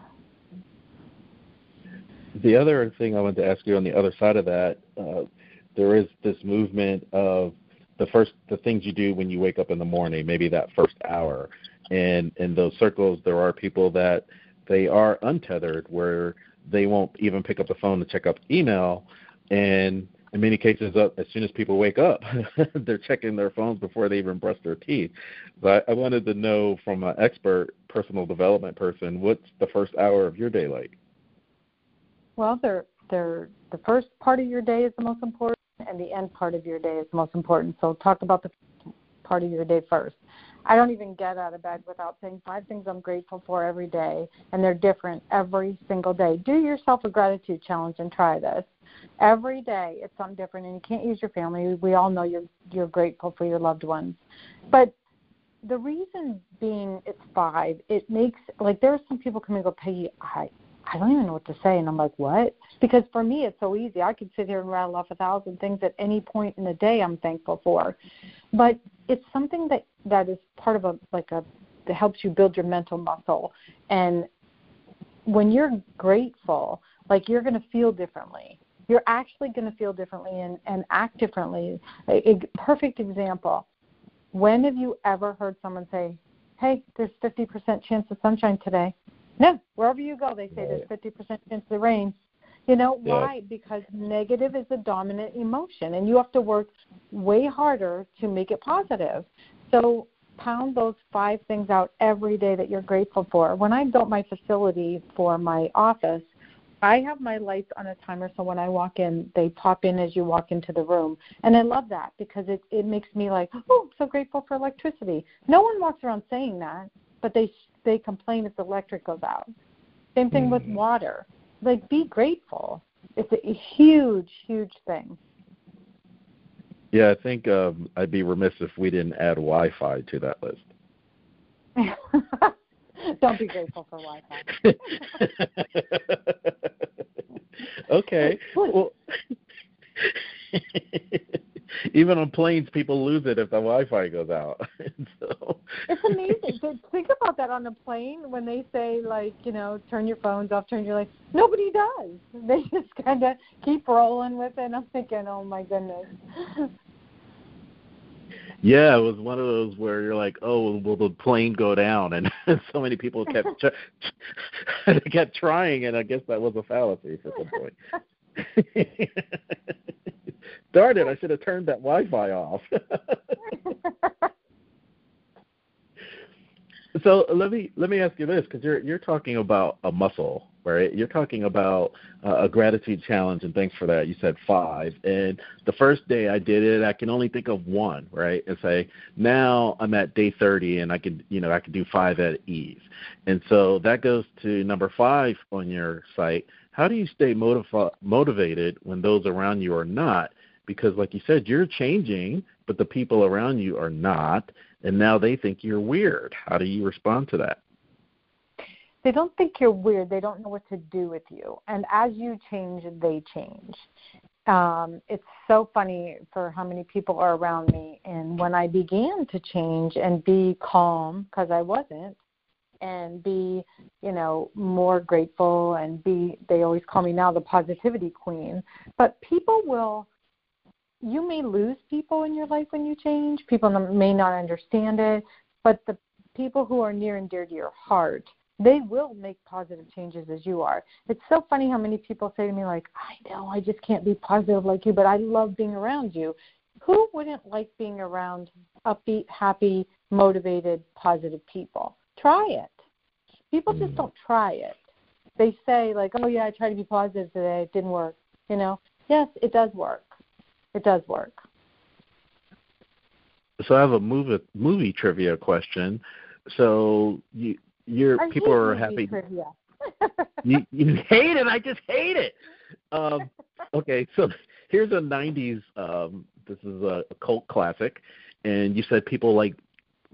The other thing I wanted to ask you on the other side of that, uh, there is this movement of the first the things you do when you wake up in the morning, maybe that first hour. And in those circles, there are people that they are untethered, where they won't even pick up the phone to check up email, and in many cases, as soon as people wake up, they're checking their phones before they even brush their teeth. But I wanted to know from an expert personal development person, what's the first hour of your day like? Well, they're, they're, the first part of your day is the most important and the end part of your day is the most important. So talk about the part of your day first. I don't even get out of bed without saying five things I'm grateful for every day, and they're different every single day. Do yourself a gratitude challenge and try this. Every day it's something different, and you can't use your family. We all know you're you're grateful for your loved ones, but the reason being it's five, it makes like there are some people coming go, Peggy, I I don't even know what to say. And I'm like, what? Because for me, it's so easy. I could sit here and rattle off a thousand things at any point in the day I'm thankful for. But it's something that, that is part of a, like a, that helps you build your mental muscle. And when you're grateful, like you're going to feel differently. You're actually going to feel differently and, and act differently. A, a perfect example. When have you ever heard someone say, hey, there's 50% chance of sunshine today? No, wherever you go, they say right. there's 50% chance of rain. You know yeah. why? Because negative is the dominant emotion, and you have to work way harder to make it positive. So pound those five things out every day that you're grateful for. When I built my facility for my office, I have my lights on a timer so when I walk in, they pop in as you walk into the room. And I love that because it it makes me like, "Oh, I'm so grateful for electricity." No one walks around saying that, but they they complain if the electric goes out. Same thing mm. with water. Like, be grateful. It's a, a huge, huge thing. Yeah, I think um, I'd be remiss if we didn't add Wi-Fi to that list. Don't be grateful for Wi-Fi. okay. Well, even on planes, people lose it if the Wi-Fi goes out. so. It's amazing. So think about that on a plane when they say like, you know, turn your phones off, turn your lights. Nobody does. They just kind of keep rolling with it. And I'm thinking, oh my goodness. Yeah, it was one of those where you're like, "Oh, will the plane go down?" And so many people kept tr- kept trying, and I guess that was a fallacy at some point. Darn it! I should have turned that Wi-Fi off. so let me let me ask you this, because you're you're talking about a muscle, right? You're talking about uh, a gratitude challenge, and thanks for that. You said five, and the first day I did it, I can only think of one, right? And say now I'm at day 30, and I can you know I can do five at ease, and so that goes to number five on your site. How do you stay motiv- motivated when those around you are not? Because like you said you're changing but the people around you are not and now they think you're weird. How do you respond to that? They don't think you're weird. They don't know what to do with you. And as you change they change. Um, it's so funny for how many people are around me. And when i began to change and be calm because i wasn't and be you know more grateful and be they always call me now the positivity queen but people will you may lose people in your life when you change. People may not understand it, but the people who are near and dear to your heart, they will make positive changes as you are. It's so funny how many people say to me like, "I know, I just can't be positive like you, but I love being around you." Who wouldn't like being around upbeat, happy, motivated, positive people? Try it. People just mm-hmm. don't try it. They say like, "Oh yeah, I tried to be positive today. It didn't work." You know? Yes, it does work. It does work. So I have a movie movie trivia question. So you your I people hate are movie happy. Trivia. You you hate it. I just hate it. Um, okay, so here's a '90s. Um, this is a, a cult classic, and you said people like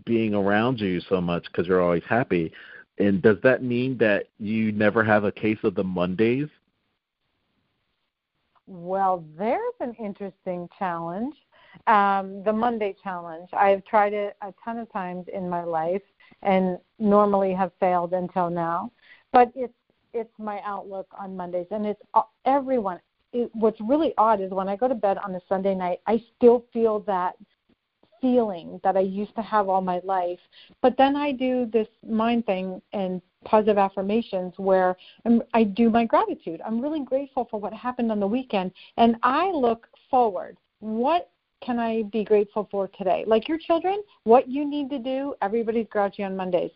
being around you so much because you're always happy. And does that mean that you never have a case of the Mondays? Well, there's an interesting challenge. Um, the Monday challenge. I've tried it a ton of times in my life and normally have failed until now. But it's it's my outlook on Mondays, and it's uh, everyone. It, what's really odd is when I go to bed on a Sunday night, I still feel that feeling that I used to have all my life. But then I do this mind thing and positive affirmations where I'm, I do my gratitude. I'm really grateful for what happened on the weekend, and I look forward. What can I be grateful for today? Like your children, what you need to do, everybody's grouchy on Mondays.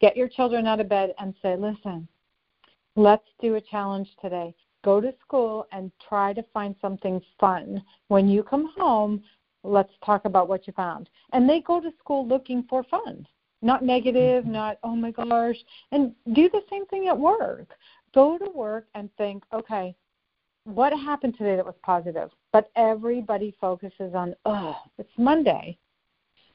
Get your children out of bed and say, listen, let's do a challenge today. Go to school and try to find something fun. When you come home, let's talk about what you found. And they go to school looking for fun, not negative, not, oh my gosh. And do the same thing at work. Go to work and think, okay, what happened today that was positive? But everybody focuses on, oh, it's Monday.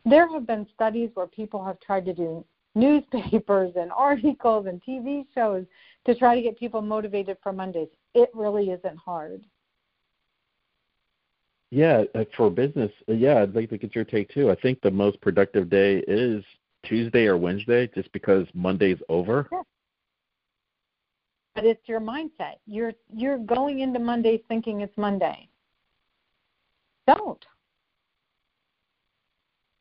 There have been studies where people have tried to do newspapers and articles and TV shows to try to get people motivated for Mondays. It really isn't hard. Yeah, uh, for business, uh, yeah, I'd like to get your take too. I think the most productive day is Tuesday or Wednesday, just because Monday's over. Yeah. But it's your mindset. You're you're going into Monday thinking it's Monday. Don't.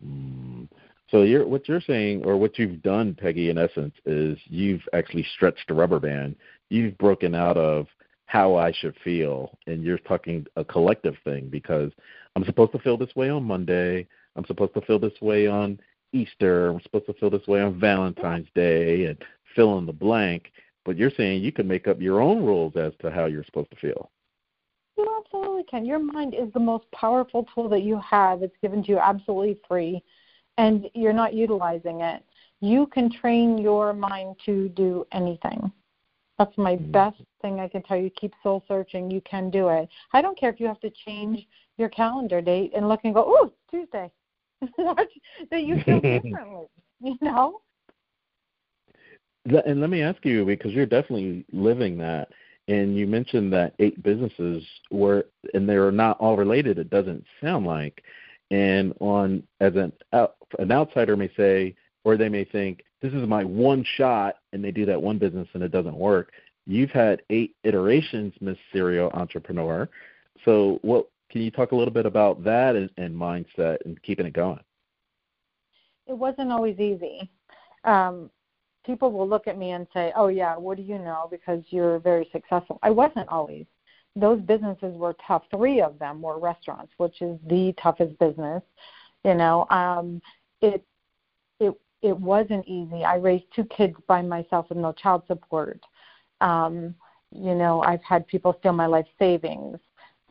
Mm. So you're what you're saying, or what you've done, Peggy, in essence, is you've actually stretched the rubber band. You've broken out of how I should feel, and you're talking a collective thing because I'm supposed to feel this way on Monday. I'm supposed to feel this way on Easter. We're supposed to feel this way on Valentine's Day, and fill in the blank. But you're saying you can make up your own rules as to how you're supposed to feel. You absolutely can. Your mind is the most powerful tool that you have. It's given to you absolutely free, and you're not utilizing it. You can train your mind to do anything. That's my mm-hmm. best thing I can tell you. Keep soul searching. You can do it. I don't care if you have to change your calendar date and look and go, oh, it's Tuesday. that you feel differently, you know? And let me ask you, because you're definitely living that, and you mentioned that eight businesses were, and they're not all related. It doesn't sound like. And on as an an outsider may say, or they may think, this is my one shot, and they do that one business and it doesn't work. You've had eight iterations, Miss Serial Entrepreneur. So, what can you talk a little bit about that and, and mindset and keeping it going? It wasn't always easy. Um, people will look at me and say, "Oh yeah, what do you know? Because you're very successful." I wasn't always. Those businesses were tough. Three of them were restaurants, which is the toughest business. You know, um, it it it wasn't easy. I raised two kids by myself with no child support. Um, you know, I've had people steal my life savings.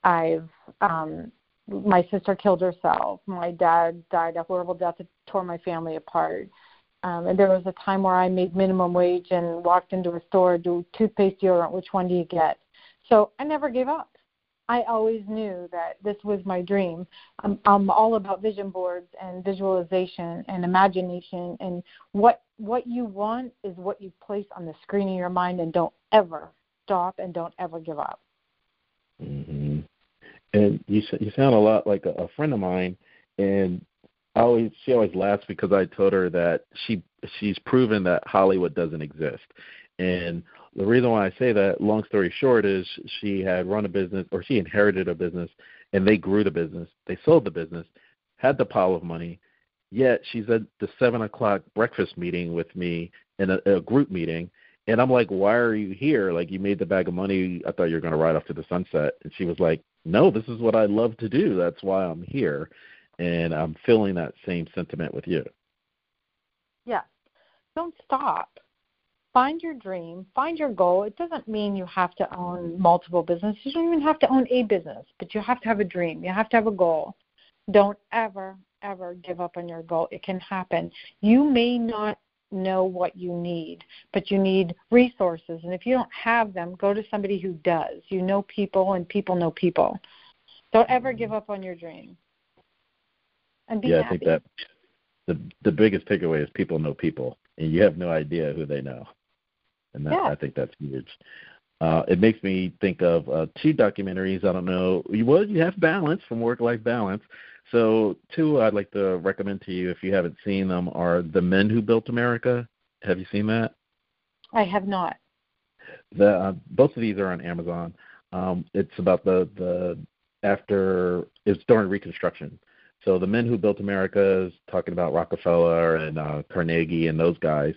I've um my sister killed herself. My dad died a horrible death that tore my family apart. Um, and there was a time where I made minimum wage and walked into a store, do toothpaste, deodorant. Which one do you get? So I never gave up. I always knew that this was my dream. I'm, I'm all about vision boards and visualization and imagination. And what what you want is what you place on the screen in your mind. And don't ever stop and don't ever give up. Mm-hmm. And you you sound a lot like a, a friend of mine. And I always she always laughs because I told her that she she's proven that Hollywood doesn't exist. And the reason why I say that, long story short, is she had run a business or she inherited a business and they grew the business. They sold the business, had the pile of money, yet she's at the seven o'clock breakfast meeting with me in a, a group meeting. And I'm like, why are you here? Like, you made the bag of money. I thought you were going to ride off to the sunset. And she was like, no, this is what I love to do. That's why I'm here and I'm feeling that same sentiment with you. Yeah. Don't stop. find your dream, find your goal. It doesn't mean you have to own multiple businesses. You don't even have to own a business, but you have to have a dream. You have to have a goal. Don't ever, ever give up on your goal. It can happen. You may not know what you need, but you need resources. And if you don't have them, go to somebody who does. You know people, and people know people. Don't ever give up on your dream. And be yeah, happy. I think that the the biggest takeaway is people know people, and you have no idea who they know, and that, Yeah. I think that's huge. Uh, it makes me think of uh, two documentaries. I don't know. You well, you have balance from work life balance. So two I'd like to recommend to you if you haven't seen them are The Men Who Built America. Have you seen that? I have not. The uh, both of these are on Amazon. Um, it's about the the after it's during Reconstruction. So the men who built America is talking about Rockefeller and uh, Carnegie and those guys,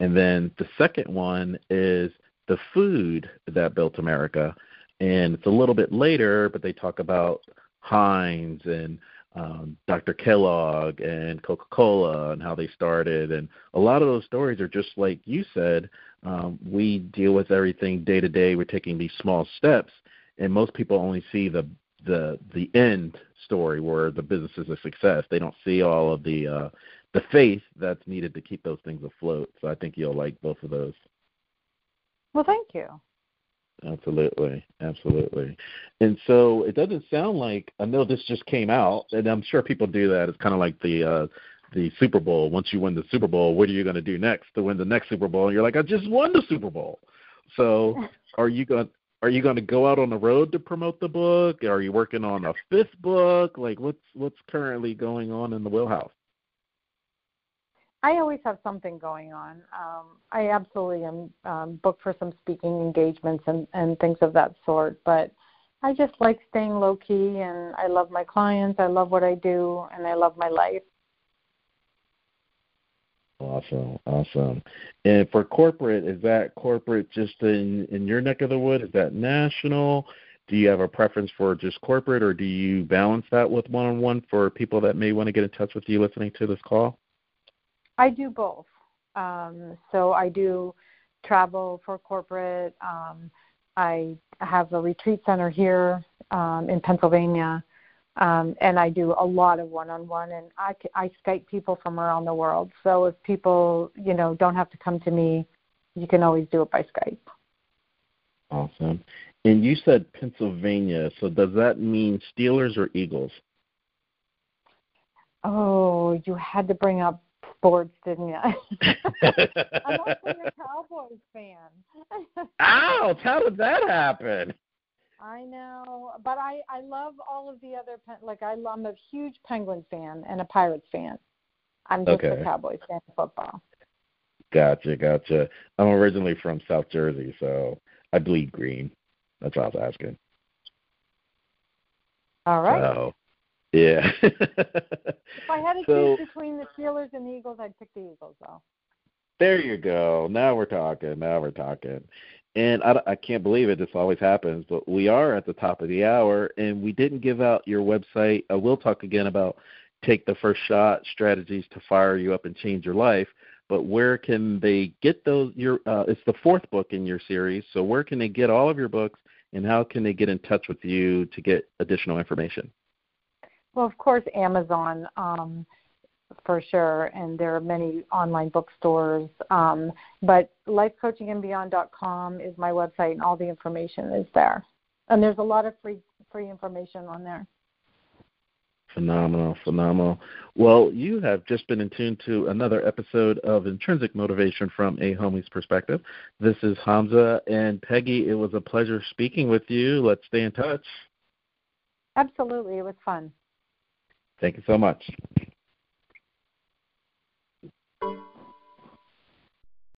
and then the second one is the food that built America, and it's a little bit later, but they talk about Heinz and um, Dr. Kellogg and Coca-Cola and how they started, and a lot of those stories are just like you said. Um, we deal with everything day to day. We're taking these small steps, and most people only see the the the end story where the business is a success. They don't see all of the uh, the faith that's needed to keep those things afloat. So I think you'll like both of those. Well, thank you. Absolutely, absolutely. And so it doesn't sound like I know this just came out, and I'm sure people do that. It's kind of like the uh, the Super Bowl. Once you win the Super Bowl, what are you going to do next to win the next Super Bowl? And you're like, I just won the Super Bowl. So are you going? Are you going to go out on the road to promote the book? Are you working on a fifth book? Like, what's what's currently going on in the wheelhouse? I always have something going on. Um, I absolutely am um, booked for some speaking engagements and, and things of that sort. But I just like staying low key, and I love my clients. I love what I do, and I love my life. Awesome, awesome. And for corporate, is that corporate just in in your neck of the wood? Is that national? Do you have a preference for just corporate, or do you balance that with one-on-one for people that may want to get in touch with you listening to this call? I do both. Um, so I do travel for corporate. Um, I have a retreat center here um, in Pennsylvania, um, and I do a lot of one-on-one. And I, I Skype people from around the world. So if people, you know, don't have to come to me, you can always do it by Skype. Awesome. And you said Pennsylvania, so does that mean Steelers or Eagles? Oh, you had to bring up sports, didn't you? I'm also a Cowboys fan. Ouch! How did that happen? I know, but I I love all of the other pen, like I I'm a huge Penguins fan and a Pirates fan. I'm just Okay. a Cowboys fan of football. Gotcha, gotcha. I'm originally from South Jersey, so I bleed green. That's what I was asking. All right. So, yeah. if I had to so- choose between the Steelers and the Eagles, I'd pick the Eagles, though. There you go. Now we're talking. Now we're talking. And I, I can't believe it. This always happens, but we are at the top of the hour, and we didn't give out your website. Uh, we'll talk again about take the first shot strategies to fire you up and change your life. But where can they get those? Your uh, it's the fourth book in your series. So where can they get all of your books, and how can they get in touch with you to get additional information? Well, of course, Amazon um, for sure, and there are many online bookstores. Um, but lifecoachingandbeyond.com is my website, and all the information is there. And there's a lot of free free information on there. Phenomenal, phenomenal. Well, you have just been in tune to another episode of Intrinsic Motivation from a Homie's Perspective. This is Hamza and Peggy. It was a pleasure speaking with you. Let's stay in touch. Absolutely, it was fun. Thank you so much.